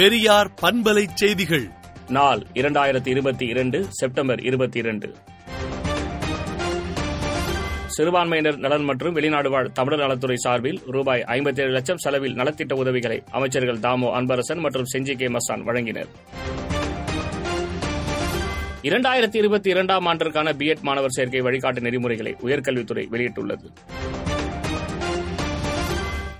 பெரியார் பண்பலை செய்திகள். நாள் இரண்டாயிரத்தி இருபத்தி இரண்டு செப்டம்பர் இருபத்தி இரண்டு. சிறுபான்மையினர் நலன் மற்றும் வெளிநாடு வாழ் தமிழர் நலத்துறை சார்பில் ரூபாய் ஐம்பத்தி ஏழு லட்சம் செலவில் நலத்திட்ட உதவிகளை அமைச்சர்கள் தாமோ அன்பரசன் மற்றும் செஞ்சி கே மஸ்தான் வழங்கினர். இரண்டாயிரத்தி இருபத்தி இரண்டாம் ஆண்டிற்கான பிஎட் மாணவர் சேர்க்கை வழிகாட்டு நெறிமுறைகளை உயர்கல்வித்துறை வெளியிட்டுள்ளது.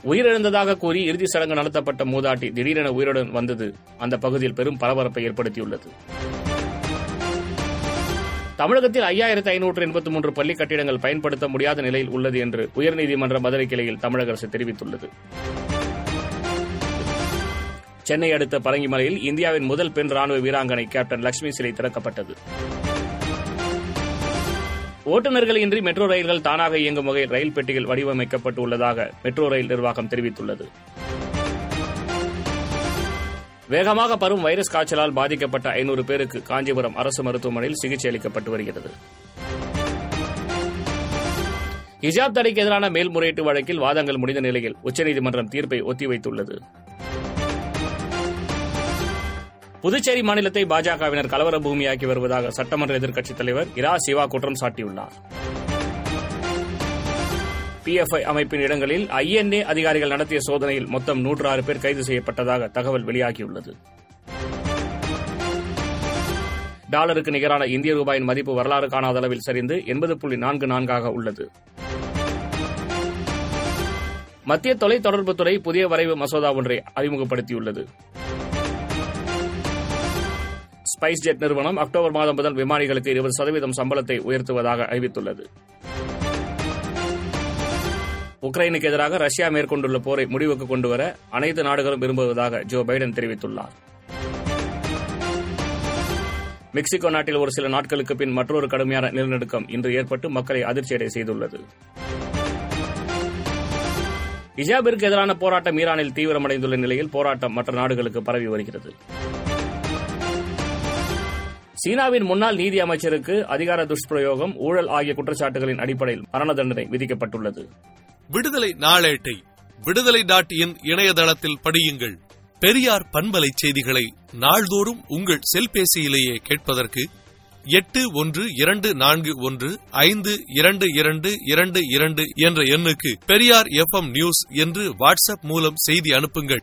உயிரிழந்ததாக கூறி இறுதிச் சடங்கு நடத்தப்பட்ட மூதாட்டி திடீரென உயிருடன் வந்தது. அந்த பகுதியில் பெரும் பரபரப்பை ஏற்படுத்தியுள்ளது. தமிழகத்தில் ஐயாயிரத்து ஐநூற்று எண்பத்தி மூன்று பள்ளி கட்டிடங்கள் பயன்படுத்த முடியாத நிலையில் உள்ளது என்று உயர்நீதிமன்ற மதுரை கிளையில் தமிழக அரசு தெரிவித்துள்ளது. சென்னை அடுத்த பரங்கிமலையில் இந்தியாவின் முதல் பெண் ராணுவ வீராங்கனை கேப்டன் லட்சுமி சிலை திறக்கப்பட்டது. ஓட்டுநர்கள் இன்றி மெட்ரோ ரயில்கள் தானாக இயங்கும் வகையில் ரயில் பெட்டிகள் வடிவமைக்கப்பட்டு உள்ளதாக மெட்ரோ ரயில் நிர்வாகம் தெரிவித்துள்ளது. வேகமாக பரும் வைரஸ் காய்ச்சலால் பாதிக்கப்பட்ட ஐநூறு பேருக்கு காஞ்சிபுரம் அரசு மருத்துவமனையில் சிகிச்சை அளிக்கப்பட்டு வருகிறது. ஹிஜாப் தடைக்கு எதிரான மேல்முறையீட்டு வழக்கில் வாதங்கள் முடிந்த நிலையில் உச்சநீதிமன்றம் தீர்ப்பை ஒத்திவைத்துள்ளது. புதுச்சேரி மாநிலத்தை பாஜகவினர் கலவர பூமியாக்கி வருவதாக சட்டமன்ற எதிர்க்கட்சித் தலைவர் இரா சிவா குற்றம் சாட்டியுள்ளார். பிஎஃப்ஐ அமைப்பின் இடங்களில் ஐஎன்ஏ அதிகாரிகள் நடத்திய சோதனையில் மொத்தம் நூற்று ஆறு பேர் கைது செய்யப்பட்டதாக தகவல் வெளியாகியுள்ளது. டாலருக்கு நிகரான இந்திய ரூபாயின் மதிப்பு வரலாறு காணாத அளவில் சரிந்து எண்பது புள்ளி நான்கு நான்காக உள்ளது. மத்திய தொலைத்தொடர்புத்துறை புதிய வரைவு மசோதா ஒன்றை அறிமுகப்படுத்தியுள்ளது. ஸ்பைஸ் ஜெட் நிறுவனம் அக்டோபர் மாதம் முதல் விமானிகளுக்கு இருபது சதவீதம் சம்பளத்தை உயர்த்துவதாக அறிவித்துள்ளது. உக்ரைனுக்கு எதிராக ரஷ்யா மேற்கொண்டுள்ள போரை முடிவுக்கு கொண்டுவர அனைத்து நாடுகளும் விரும்புவதாக ஜோ பைடன் தெரிவித்துள்ளார். மெக்சிகோ நாட்டில் ஒரு சில நாட்களுக்கு பின் மற்றொரு கடுமையான நிலநடுக்கம் இன்று ஏற்பட்டு மக்களை அதிர்ச்சியடை செய்துள்ளது. இஜாபிற்கு எதிரான போராட்டம் ஈரானில் தீவிரமடைந்துள்ள நிலையில் போராட்டம் மற்ற நாடுகளுக்கு பரவி வருகிறது. சீனாவின் முன்னாள் நீதி அமைச்சருக்கு அதிகார துஷ்பிரயோகம் ஊழல் ஆகிய குற்றச்சாட்டுகளின் அடிப்படையில் மரண தண்டனை விதிக்கப்பட்டுள்ளது. விடுதலை நாளேட்டை விடுதலை டாட் இன் இணையதளத்தில் படியுங்கள். பெரியார் பண்பலை செய்திகளை நாள்தோறும் உங்கள் செல்பேசியிலேயே கேட்பதற்கு எட்டு ஒன்று இரண்டு நான்கு ஒன்று ஐந்து இரண்டு இரண்டு இரண்டு இரண்டு என்ற எண்ணுக்கு பெரியார் எஃப்எம் நியூஸ் என்று வாட்ஸ்அப் மூலம் செய்தி அனுப்புங்கள்.